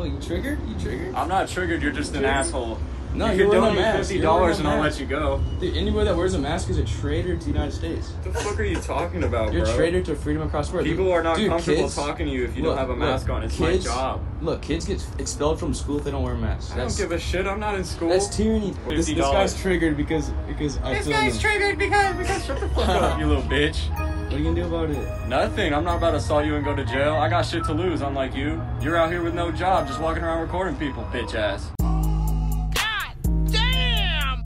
Oh, you triggered? You triggered? I'm not triggered. You're just an Triggered? asshole. No, you you're can wearing a donate mask. fifty You're dollars and I'll let you go. Dude, anybody that wears a mask is a traitor to the United States. What the fuck are you talking about, You're bro? a traitor to freedom across the board. People are not Dude, comfortable kids- talking to you if you look, don't have a look, mask on. It's kids- my job. Look, kids get expelled from school if they don't wear masks. I don't give a shit. I'm not in school. that's tyranny. This, this guy's triggered because because I This guy's him. triggered because because shut the fuck up, you little bitch. What are you gonna do about it? Nothing. I'm not about to saw you and go to jail. I got shit to lose, unlike you. You're out here with no job, just walking around recording people, bitch ass. God damn!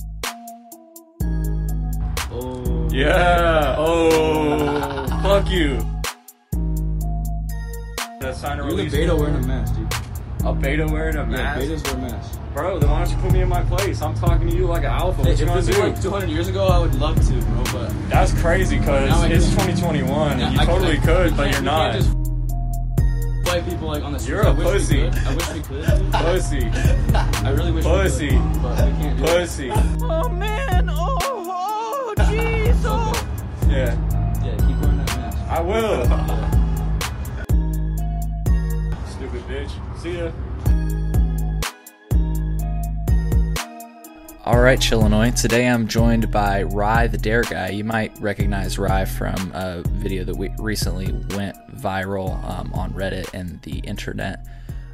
Oh. Yeah. Oh, fuck you. The sign of You're the beta wearing a mask, dude. A beta wearing a mask? Yeah, betas wear masks. Bro, then why don't you put me in my place? I'm talking to you like an alpha. What Hey, you if gonna this was do? like 200 years ago, I would love to, bro. But That's crazy because it's 2021. Yeah, you I- totally I- could, we but you're we not. can't just White people like on the street. You're a I pussy. I wish we could. Pussy. I really wish Pussy. we could, but we can't do it. Pussy. Oh man! Oh, oh, jeez! Oh. Yeah. Yeah, keep wearing that mask. I will. Yeah. Stupid bitch. See ya. All right, Chillinois. Today I'm joined by Rye the Dare Guy. You might recognize Rye from a video that we recently went viral um, on Reddit and the internet.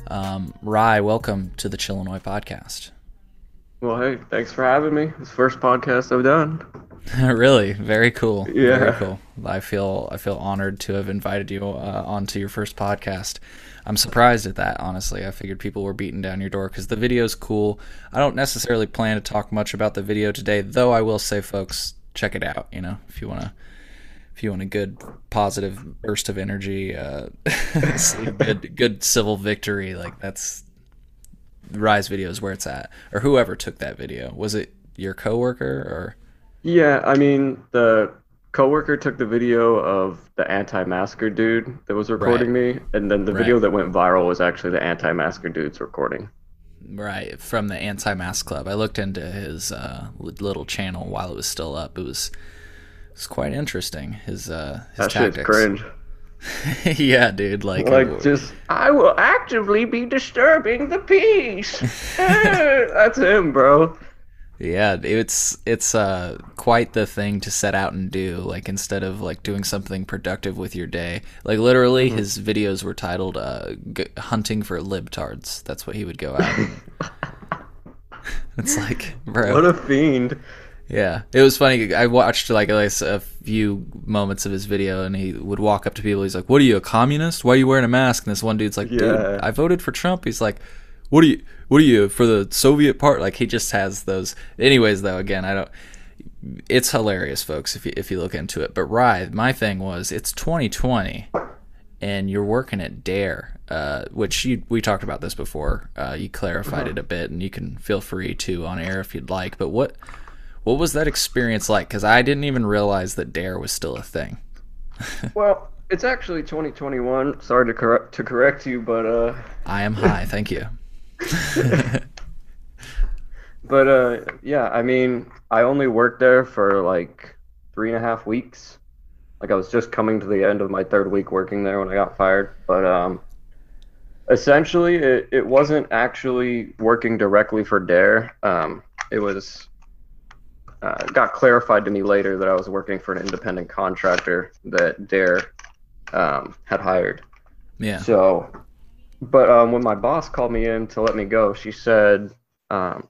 Um, Rye, welcome to the Chillinois podcast. Well, hey, thanks for having me. It's the first podcast I've done. really, very cool. Yeah. very cool. I feel I feel honored to have invited you uh, onto your first podcast. I'm surprised at that, honestly. I figured people were beating down your door because the video's cool. I don't necessarily plan to talk much about the video today, though. I will say, folks, check it out. You know, if you want to, if you want a good positive burst of energy, uh, good good civil victory, like that's Rye's video is where it's at, or whoever took that video. Was it your coworker or? Yeah, I mean, the coworker took the video of the anti-masker dude that was recording me, and then the Right. video that went viral was actually the anti-masker dude's recording. Right, from the Anti Mask Club. I looked into his uh, little channel while it was still up. It was it was quite interesting. His uh, his That tactics. shit's cringe. yeah, dude. Like, uh, Like, just I will actively be disturbing the peace. That's him, bro. Yeah, it's it's uh quite the thing to set out and do. Like instead of like doing something productive with your day, like literally, Mm-hmm. his videos were titled uh, g- "Hunting for Libtards." That's what he would go out. it's like, bro. What a fiend. Yeah, it was funny. I watched like at least a few moments of his video, and he would walk up to people. He's like, "What are you, a communist? Why are you wearing a mask?" And this one dude's like, "Dude, I voted for Trump." He's like, "What are you? What are you for the Soviet part?" Like he just has those. Anyways, though, again, I don't. It's hilarious, folks, if you if you look into it. But Rye, my thing was, it's 2020, and you're working at Dare, uh, which you, we talked about this before. Uh, you clarified it a bit, and you can feel free to on air if you'd like. But what what was that experience like? Because I didn't even realize that Dare was still a thing. Well, it's actually 2021. Sorry to correct to correct you, but uh, I am high, thank you. But uh, yeah, I mean, I only worked there for like three and a half weeks. Like I was just coming to the end of my third week working there when I got fired. But um, essentially, it, it wasn't actually working directly for Dare. Um, it was uh, got clarified to me later that I was working for an independent contractor that Dare um, had hired. Yeah. So, but um, when my boss called me in to let me go, she said um,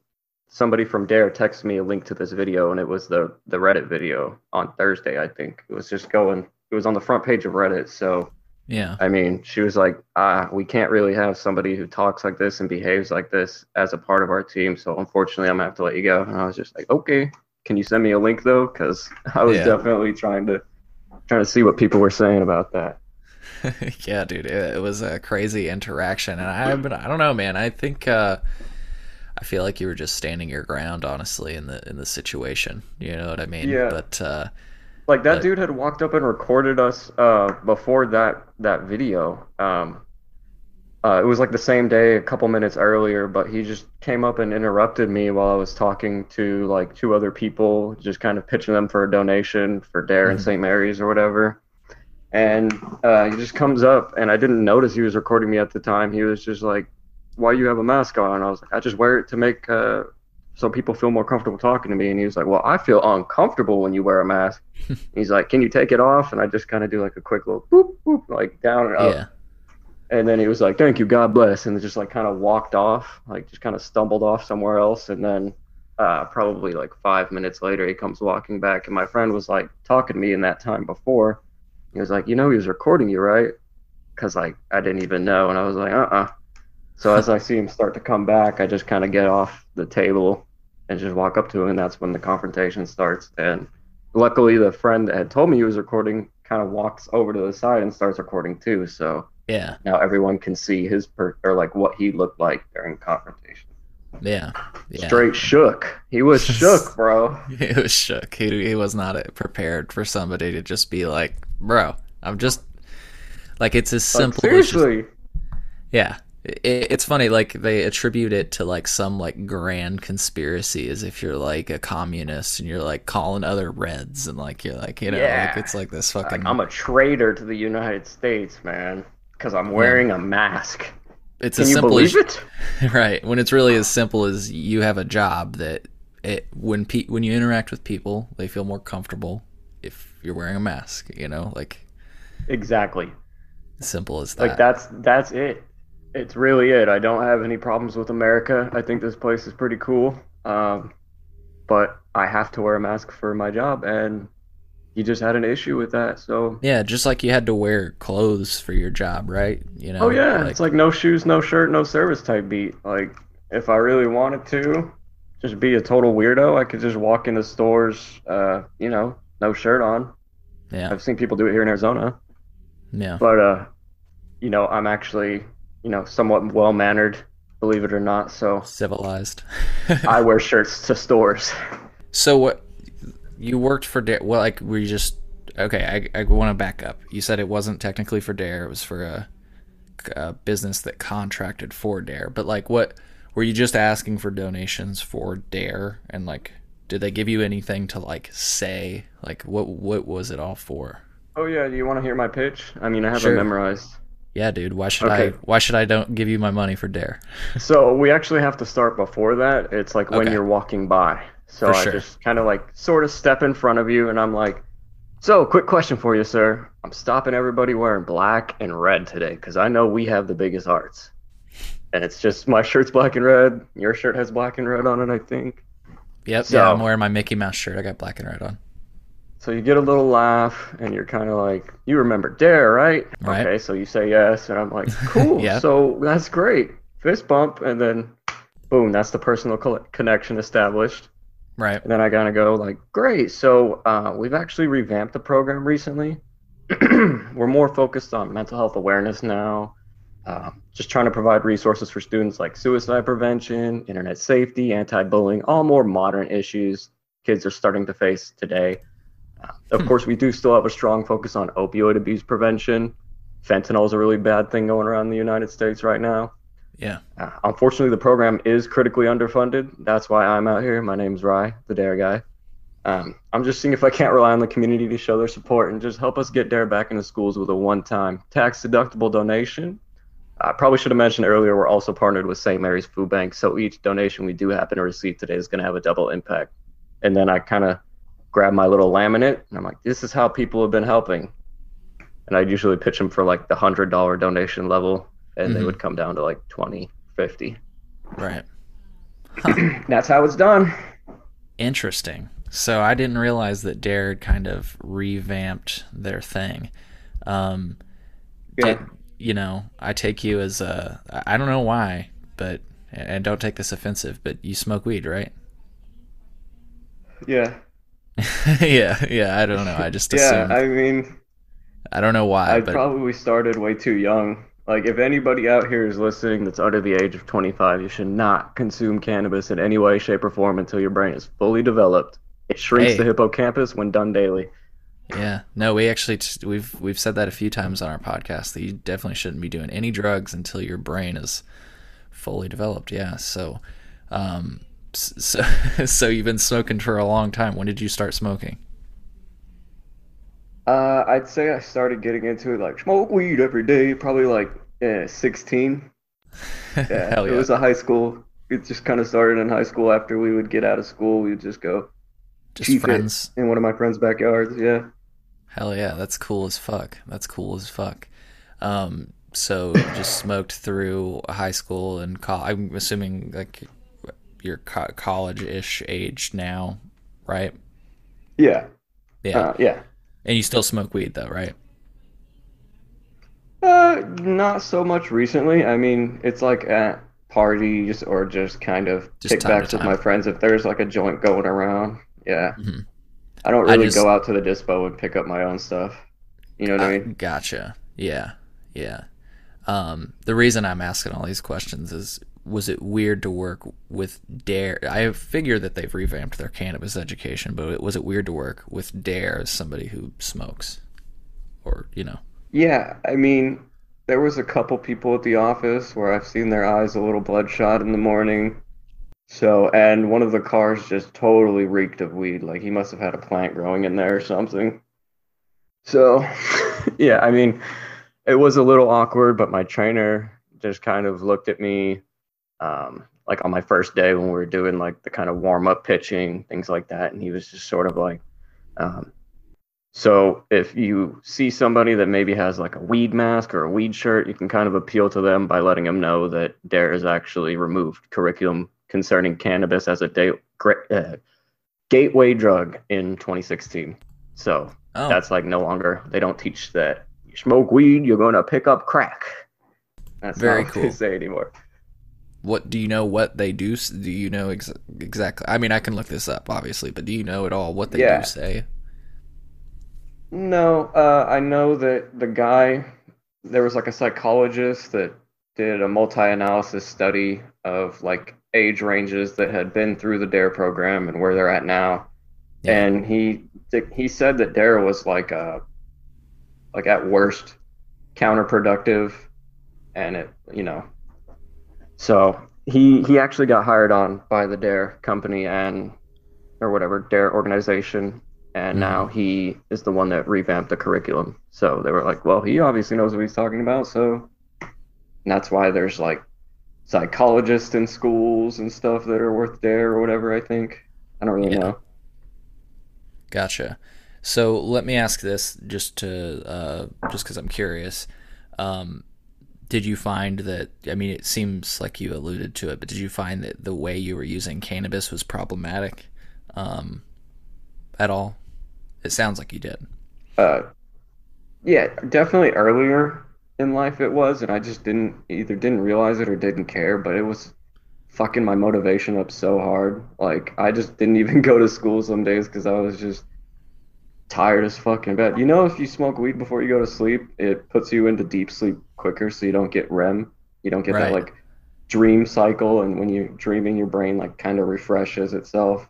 somebody from Dare texted me a link to this video, and it was the the Reddit video on Thursday. I think it was just going. It was on the front page of Reddit. So, Yeah. I mean, she was like, "Ah, we can't really have somebody who talks like this and behaves like this as a part of our team. So, unfortunately, I'm gonna have to let you go." And I was just like, "Okay, can you send me a link though?" Because I was Yeah. definitely trying to trying to see what people were saying about that. yeah, dude, it, it was a crazy interaction, and I, but I don't know, man. I think uh, I feel like you were just standing your ground, honestly, in the in the situation. You know what I mean? Yeah. But uh, Like that But- dude had walked up and recorded us uh, before that that video. Um, uh, it was like the same day, a couple minutes earlier, but he just came up and interrupted me while I was talking to like two other people, just kind of pitching them for a donation for Dare and Mhm. St. Mary's or whatever. And uh, he just comes up, and I didn't notice he was recording me at the time. He was just like why you have a mask on?" And I was like, "I just wear it to make uh, so people feel more comfortable talking to me." And he was like, "Well, I feel uncomfortable when you wear a mask." He's like, "Can you take it off?" And I just kind of do like a quick little boop boop, like down and up. yeah. And then he was like, "Thank you, God bless," and just like kind of walked off, like just kind of stumbled off somewhere else. And then uh, probably like five minutes later, he comes walking back, and my friend was like talking to me in that time before. He was like, "You know, he was recording you, right?" Because like I didn't even know, and I was like, "Uh, uh So as I see him start to come back, I just kind of get off the table and just walk up to him, and that's when the confrontation starts. And luckily, the friend that had told me he was recording kind of walks over to the side and starts recording too. So Yeah. now everyone can see his per or like what he looked like during confrontation. Yeah. Yeah. Straight shook. He was shook, bro. He was shook. He he was not prepared for somebody to just be like, "Bro, I'm just like it's as Like, simple as just, seriously. yeah." It, it's funny, like they attribute it to like some like grand conspiracy, as if you're like a communist and you're like calling other Reds and like you're like you know Yeah. like it's like this fucking Like, I'm a traitor to the United States, man, because I'm wearing a mask. It's Can as you simple believe as it? right when it's really as simple as you have a job that it when pe- when you interact with people they feel more comfortable if you're wearing a mask you know like Exactly. simple as that Like that's that's it. It's really it. I don't have any problems with America. I think this place is pretty cool. Um, but I have to wear a mask for my job, and he just had an issue with that. So yeah just like you had to wear clothes for your job right you know Oh yeah, it's like no shoes, no shirt, no service type beat. Like if I really wanted to, just be a total weirdo, I could just walk into stores, uh, you know, no shirt on. yeah I've seen people do it here in Arizona, yeah but uh, you know, I'm actually, you know, somewhat well mannered, believe it or not. So civilized I wear shirts to stores. so what you worked for dare well like were you just okay i, I want to back up you said it wasn't technically for dare it was for a, a business that contracted for dare but like what were you just asking for donations for dare and like did they give you anything to like say like what what was it all for Oh yeah, do you want to hear my pitch? I mean, I have Sure. it memorized. yeah dude why should i why should i don't give you my money for dare So we actually have to start before that. It's like when you're walking by. So For I sure. just kind of like sort of step in front of you and I'm like, so quick question for you, sir. I'm stopping everybody wearing black and red today because I know we have the biggest hearts. And it's just my shirt's black and red. Your shirt has black and red on it, I think. yep So- yeah i'm wearing my mickey mouse shirt i got black and red on So you get a little laugh and you're kind of like, you remember Dare, right? Right. Okay, so you say yes. And I'm like, cool. Yeah. So that's great. Fist bump. And then boom, that's the personal co- connection established. Right And then I gotta go like, great. So uh, we've actually revamped the program recently. We're more focused on mental health awareness now. Um, just trying to provide resources for students like suicide prevention, internet safety, anti-bullying, all more modern issues kids are starting to face today. Uh, of Hmm. course, we do still have a strong focus on opioid abuse prevention. Fentanyl is a really bad thing going around the United States right now. Yeah Uh, unfortunately, the program is critically underfunded. That's why I'm out here. My name's Rye, the Dare guy. Um, I'm just seeing if I can't rely on the community to show their support and just help us get Dare back into schools with a one-time tax-deductible donation. I probably should have mentioned earlier we're also partnered with St. Mary's Food Bank, so each donation we do happen to receive today is going to have a double impact. And then I kind of grab my little laminate and I'm like, this is how people have been helping. And I'd usually pitch them for like the hundred dollar donation level, and they Mhm. would come down to like 20, 50. right That's how it's done. Interesting. So I didn't realize that Dare kind of revamped their thing. Um, Yeah. did, you know, I take you as a. I don't know why, but and don't take this offensive, but you smoke weed, right? Yeah. yeah, yeah. I don't know. I just Yeah. assumed. I mean, I don't know why, I but probably started way too young. Like, if anybody out here is listening that's under the age of 25, you should not consume cannabis in any way, shape, or form until your brain is fully developed. It shrinks Hey. the hippocampus when done daily. yeah, no. We actually t- we've we've said that a few times on our podcast that you definitely shouldn't be doing any drugs until your brain is fully developed. Yeah. So, um, so so you've been smoking for a long time. When did you start smoking? Uh, I'd say I started getting into it like smoke weed every day, probably like eh, 16. Yeah, Hell yeah. it was a high school. It just kind of started in high school. After we would get out of school, we would just go Just friends. in one of my friends' backyards. Yeah. Hell yeah, that's cool as fuck. That's cool as fuck. Um, so just smoked through high school and col- I'm assuming like you're co- college-ish age now, right? Yeah. Yeah. Uh, yeah. And you still smoke weed though, right? Uh, not so much recently. I mean, it's like at parties or just kind of Just kickbacks with my friends. If there's like a joint going around, yeah. Mhm. I don't I really just- go out to the dispo and pick up my own stuff. You know what I I- mean? Gotcha. Yeah. Yeah. Um, the reason I'm asking all these questions is was it weird to work with Dare? I figure that they've revamped their cannabis education, but was it weird to work with Dare as somebody who smokes? Or, you know. Yeah, I mean, there was a couple people at the office where I've seen their eyes a little bloodshot in the morning. So, and one of the cars just totally reeked of weed. Like he must have had a plant growing in there or something. So, yeah, I mean, it was a little awkward, but my trainer just kind of looked at me, um, like on my first day when we were doing like the kind of warm up pitching, things like that. And he was just sort of like, um, so if you see somebody that maybe has like a weed mask or a weed shirt, you can kind of appeal to them by letting them know that DARE has actually removed curriculum concerning cannabis as a da- gra- uh, gateway drug in 2016. So Oh, that's like no longer, they don't teach that you smoke weed, you're going to pick up crack. That's Very not what they cool. say anymore. What do you know what they do? Do you know ex- exactly? I mean, I can look this up, obviously, but do you know at all what they Yeah. do say? No, uh, I know that the guy, there was like a psychologist that did a multi-analysis study of like age ranges that had been through the DARE program and where they're at now. Yeah. And he he said that DARE was like uh like at worst counterproductive and it, you know. So he he actually got hired on by the DARE company and or whatever DARE organization and Mhm. now he is the one that revamped the curriculum. So they were like, well, he obviously knows what he's talking about, so that's why there's like psychologists in schools and stuff that are worth dare or whatever, I think. I don't really Yeah. know. Gotcha. So let me ask this, just to uh, just because I'm curious. Um, did you find that? I mean, it seems like you alluded to it, but did you find that the way you were using cannabis was problematic um, at all? It sounds like you did. Uh yeah, definitely earlier in life it was, and I just didn't either didn't realize it or didn't care, but it was fucking my motivation up so hard. Like I just didn't even go to school some days because I was just tired as fucking bad. You know, if you smoke weed before you go to sleep, it puts you into deep sleep quicker, so you don't get REM. You don't get Right. that like dream cycle, and when you're dreaming, your brain like kind of refreshes itself,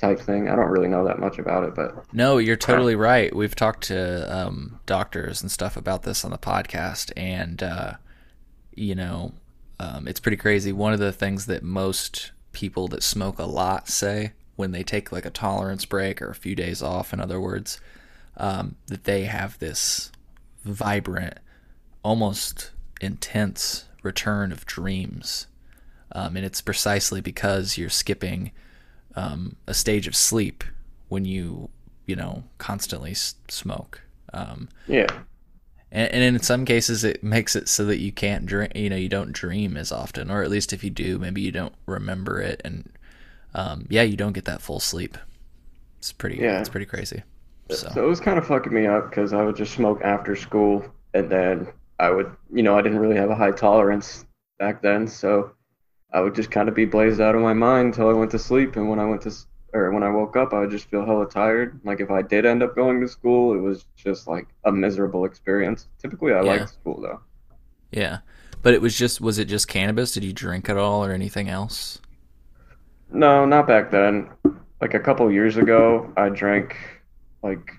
type thing. I don't really know that much about it, but No, you're totally right. We've talked to um, doctors and stuff about this on the podcast, and uh, you know, um, it's pretty crazy. One of the things that most people that smoke a lot say when they take like a tolerance break or a few days off, in other words, um, that they have this vibrant, almost intense return of dreams, um, and it's precisely because you're skipping um, a stage of sleep when you you know constantly s- smoke. Um, yeah. and, and in some cases it makes it so that you can't dream you know you don't dream as often or at least if you do maybe you don't remember it. And um, yeah you don't get that full sleep. It's pretty Yeah. it's pretty crazy. So So it was kind of fucking me up because I would just smoke after school, and then I would, you know, I didn't really have a high tolerance back then, so I would just kind of be blazed out of my mind until I went to sleep. And when I went to, or when I woke up, I would just feel hella tired. Like if I did end up going to school, it was just like a miserable experience. Typically, I Yeah. liked school though. yeah but it was just was it just cannabis did you drink at all or anything else No, not back then. Like a couple years ago, I drank like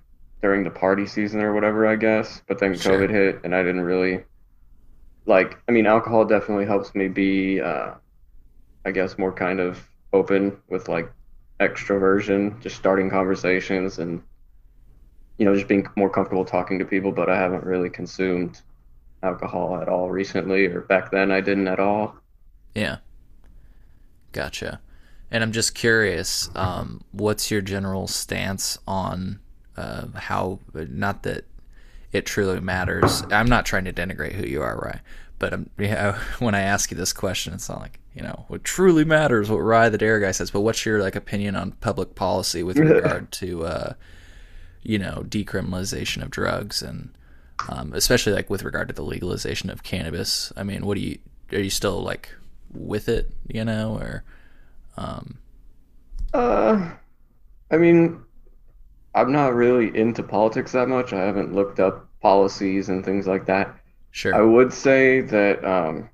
during the party season or whatever, I guess. But then Sure. COVID hit, and I didn't really like. I mean, alcohol definitely helps me be, uh, I guess, more kind of open with like extroversion, just starting conversations and you know just being more comfortable talking to people. But I haven't really consumed alcohol at all recently, or back then I didn't at all. Yeah. Gotcha. And I'm just curious, um, what's your general stance on uh, how, not that it truly matters. I'm not trying to denigrate who you are, Rye, But yeah, when I ask you this question, it's not like, you know, what truly matters, what Rye the Dare guy says, but what's your like opinion on public policy with regard to, uh, you know, decriminalization of drugs and um, especially like with regard to the legalization of cannabis? I mean, what do you, are you still like with it, you know, or, um, Uh, I mean, I'm not really into politics that much. I haven't looked up policies and things like that. sure. I would say that um,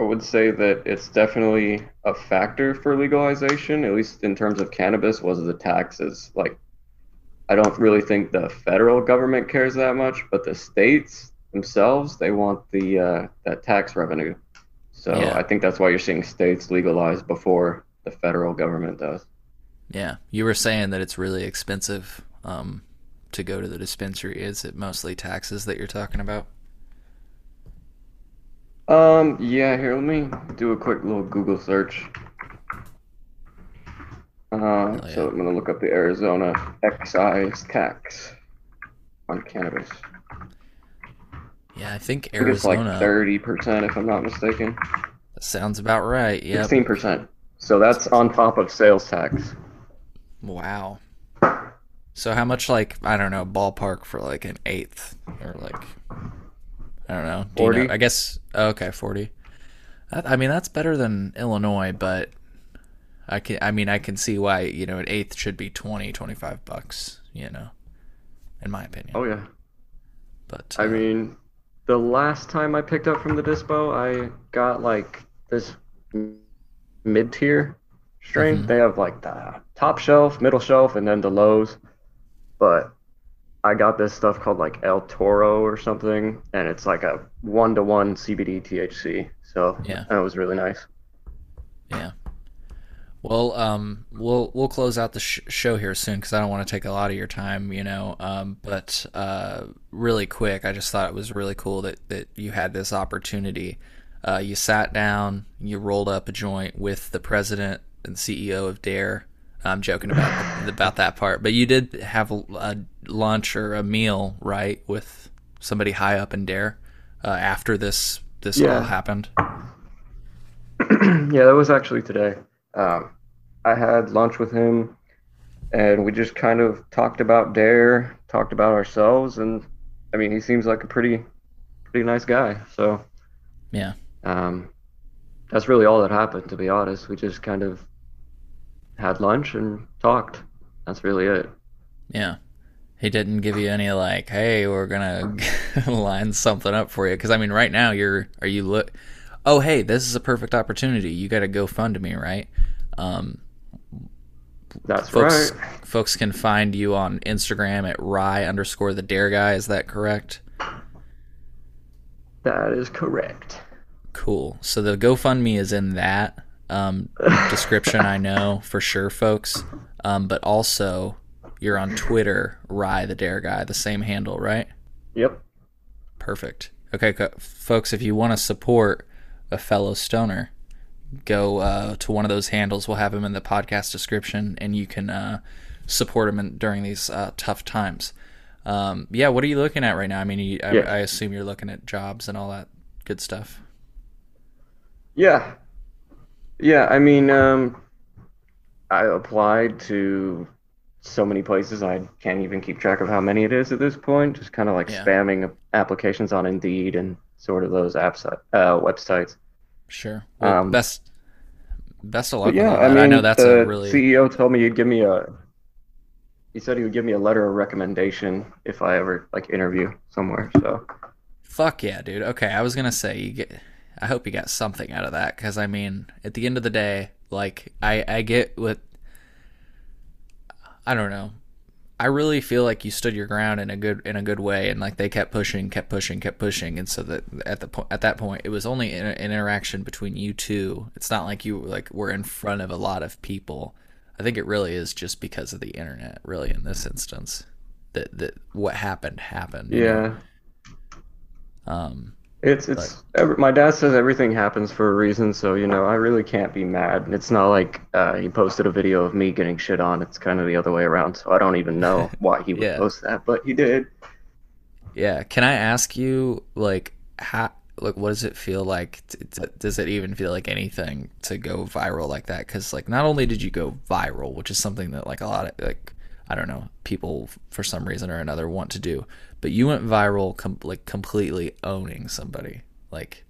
I would say that it's definitely a factor for legalization, at least in terms of cannabis, was the taxes. Like, I don't really think the federal government cares that much, but the states themselves, they want the uh, that tax revenue. So Yeah. I think that's why you're seeing states legalize before the federal government does. Yeah, you were saying that it's really expensive um, to go to the dispensary. Is it mostly taxes that you're talking about? Um, yeah, here, let me do a quick little Google search. Uh, yeah. so I'm gonna look up the Arizona excise tax on cannabis. Yeah, I think I think it's like 30% if I'm not mistaken. that sounds about right. yeah. 16%. So that's on top of sales tax. Wow. So how much, like I don't know, ballpark for like an eighth or like I don't know. Do you know- 40? I guess oh, okay, forty. That, I mean, that's better than Illinois, but I can. I mean, I can see why you know an eighth should be 20, 25 bucks. You know, in my opinion. Oh yeah. But I uh, mean, the last time I picked up from the dispo, I got like this mid tier strain. Mhm. They have like the top shelf, middle shelf, and then the lows. But I got this stuff called like El Toro or something, and it's like a one to one CBD THC. So Yeah. that was really nice. Yeah. Well, um, we'll we'll close out the sh- show here soon because I don't want to take a lot of your time, you know. Um, but uh, really quick, I just thought it was really cool that that you had this opportunity. Uh, you sat down, you rolled up a joint with the president and CEO of Dare. I'm joking about about that part, but you did have a, a lunch or a meal, right, with somebody high up in Dare uh, after this this Yeah. all happened. yeah, that was actually today. Um, I had lunch with him, and we just kind of talked about Dare, talked about ourselves, and I mean, he seems like a pretty, pretty nice guy. So, Yeah. um, that's really all that happened. To be honest, we just kind of had lunch and talked. That's really it. Yeah. He didn't give you any like, hey, we're gonna line something up for you. Because I mean, right now you're, are you look? Oh, hey, this is a perfect opportunity. You got to GoFundMe, right? Um, That's folks, right. folks can find you on Instagram at rye underscore the dare guy. Is that correct? That is correct. Cool. So the GoFundMe is in that um, description. I know for sure, folks. Um, but also, you're on Twitter, rye the dare guy, the same handle, right? Yep. Perfect. Okay, co- folks, if you want to support a fellow stoner, go uh, to one of those handles. We'll have them in the podcast description, and you can uh, support them in, during these uh, tough times. Um, yeah, what are you looking at right now? I mean, you, I, Yeah. I assume you're looking at jobs and all that good stuff. Yeah. Yeah, I mean, um, I applied to so many places I can't even keep track of how many it is at this point. Just kind of like Yeah. spamming applications on Indeed and sort of those apps, uh, websites. Sure. Well, Um, best best of luck. Yeah, I mean, I know that's the a really CEO told me he'd give me a. He said he would give me a letter of recommendation if I ever like interview somewhere. So Fuck yeah, dude. Okay, I was gonna say you get. I hope you got something out of that because I mean, at the end of the day, like I I get what. I don't know. I really feel like you stood your ground in a good in a good way, and like they kept pushing, kept pushing, kept pushing, and so that at the po- at that point, it was only an, an interaction between you two. It's not like you like were in front of a lot of people. I think it really is just because of the internet, really, in this instance, that that what happened happened. yeah, Um, It's it's every, my dad says everything happens for a reason, so you know I really can't be mad. It's not like uh, he posted a video of me getting shit on. It's kind of the other way around. So I don't even know why he would Yeah. post that, but he did. yeah. Can I ask you, like, how, like, what does it feel like? T- t- does it even feel like anything to go viral like that? Because, like, not only did you go viral, which is something that, like, a lot of, like, I don't know, people for some reason or another want to do, but you went viral, com- like, completely owning somebody. Like,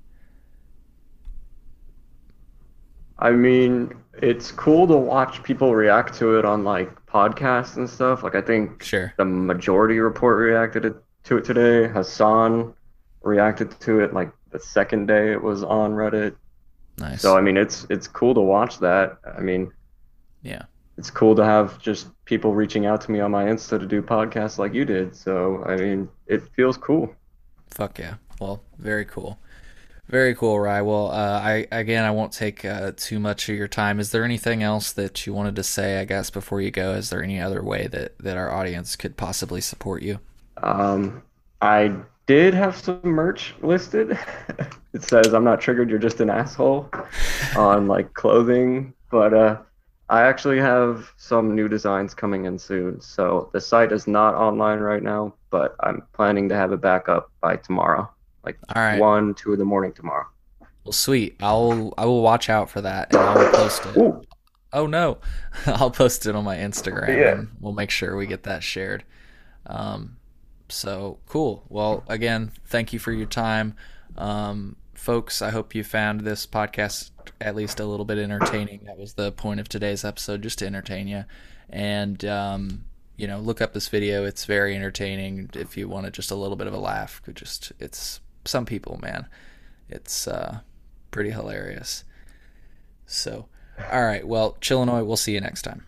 I mean, it's cool to watch people react to it on like podcasts and stuff. Like I think sure. the majority report reacted to it today. Hasan reacted to it like the second day it was on Reddit. Nice. So I mean, it's it's cool to watch that. I mean, yeah. It's cool to have just people reaching out to me on my Insta to do podcasts like you did. So I mean, it feels cool. Fuck yeah. Well, very cool. Very cool, Rye. Well, uh, I again, I won't take uh, too much of your time. Is there anything else that you wanted to say? I guess before you go, is there any other way that that our audience could possibly support you? Um, I did have some merch listed. it says I'm not triggered, you're just an asshole on like clothing, but uh I actually have some new designs coming in soon. So the site is not online right now, but I'm planning to have it back up by tomorrow. Like All right. one, two in the morning tomorrow. Well, sweet. I'll I will watch out for that, and I'll post it. Ooh, Oh no, I'll post it on my Instagram, Yeah. and we'll make sure we get that shared. Um, so cool. Well, again, thank you for your time, um, folks. I hope you found this podcast at least a little bit entertaining. That was the point of today's episode, just to entertain you. And um, you know, look up this video. It's very entertaining. If you wanted just a little bit of a laugh, could just it's some people, man. It's uh, pretty hilarious. So, all right. Well, Chillinois, we'll see you next time.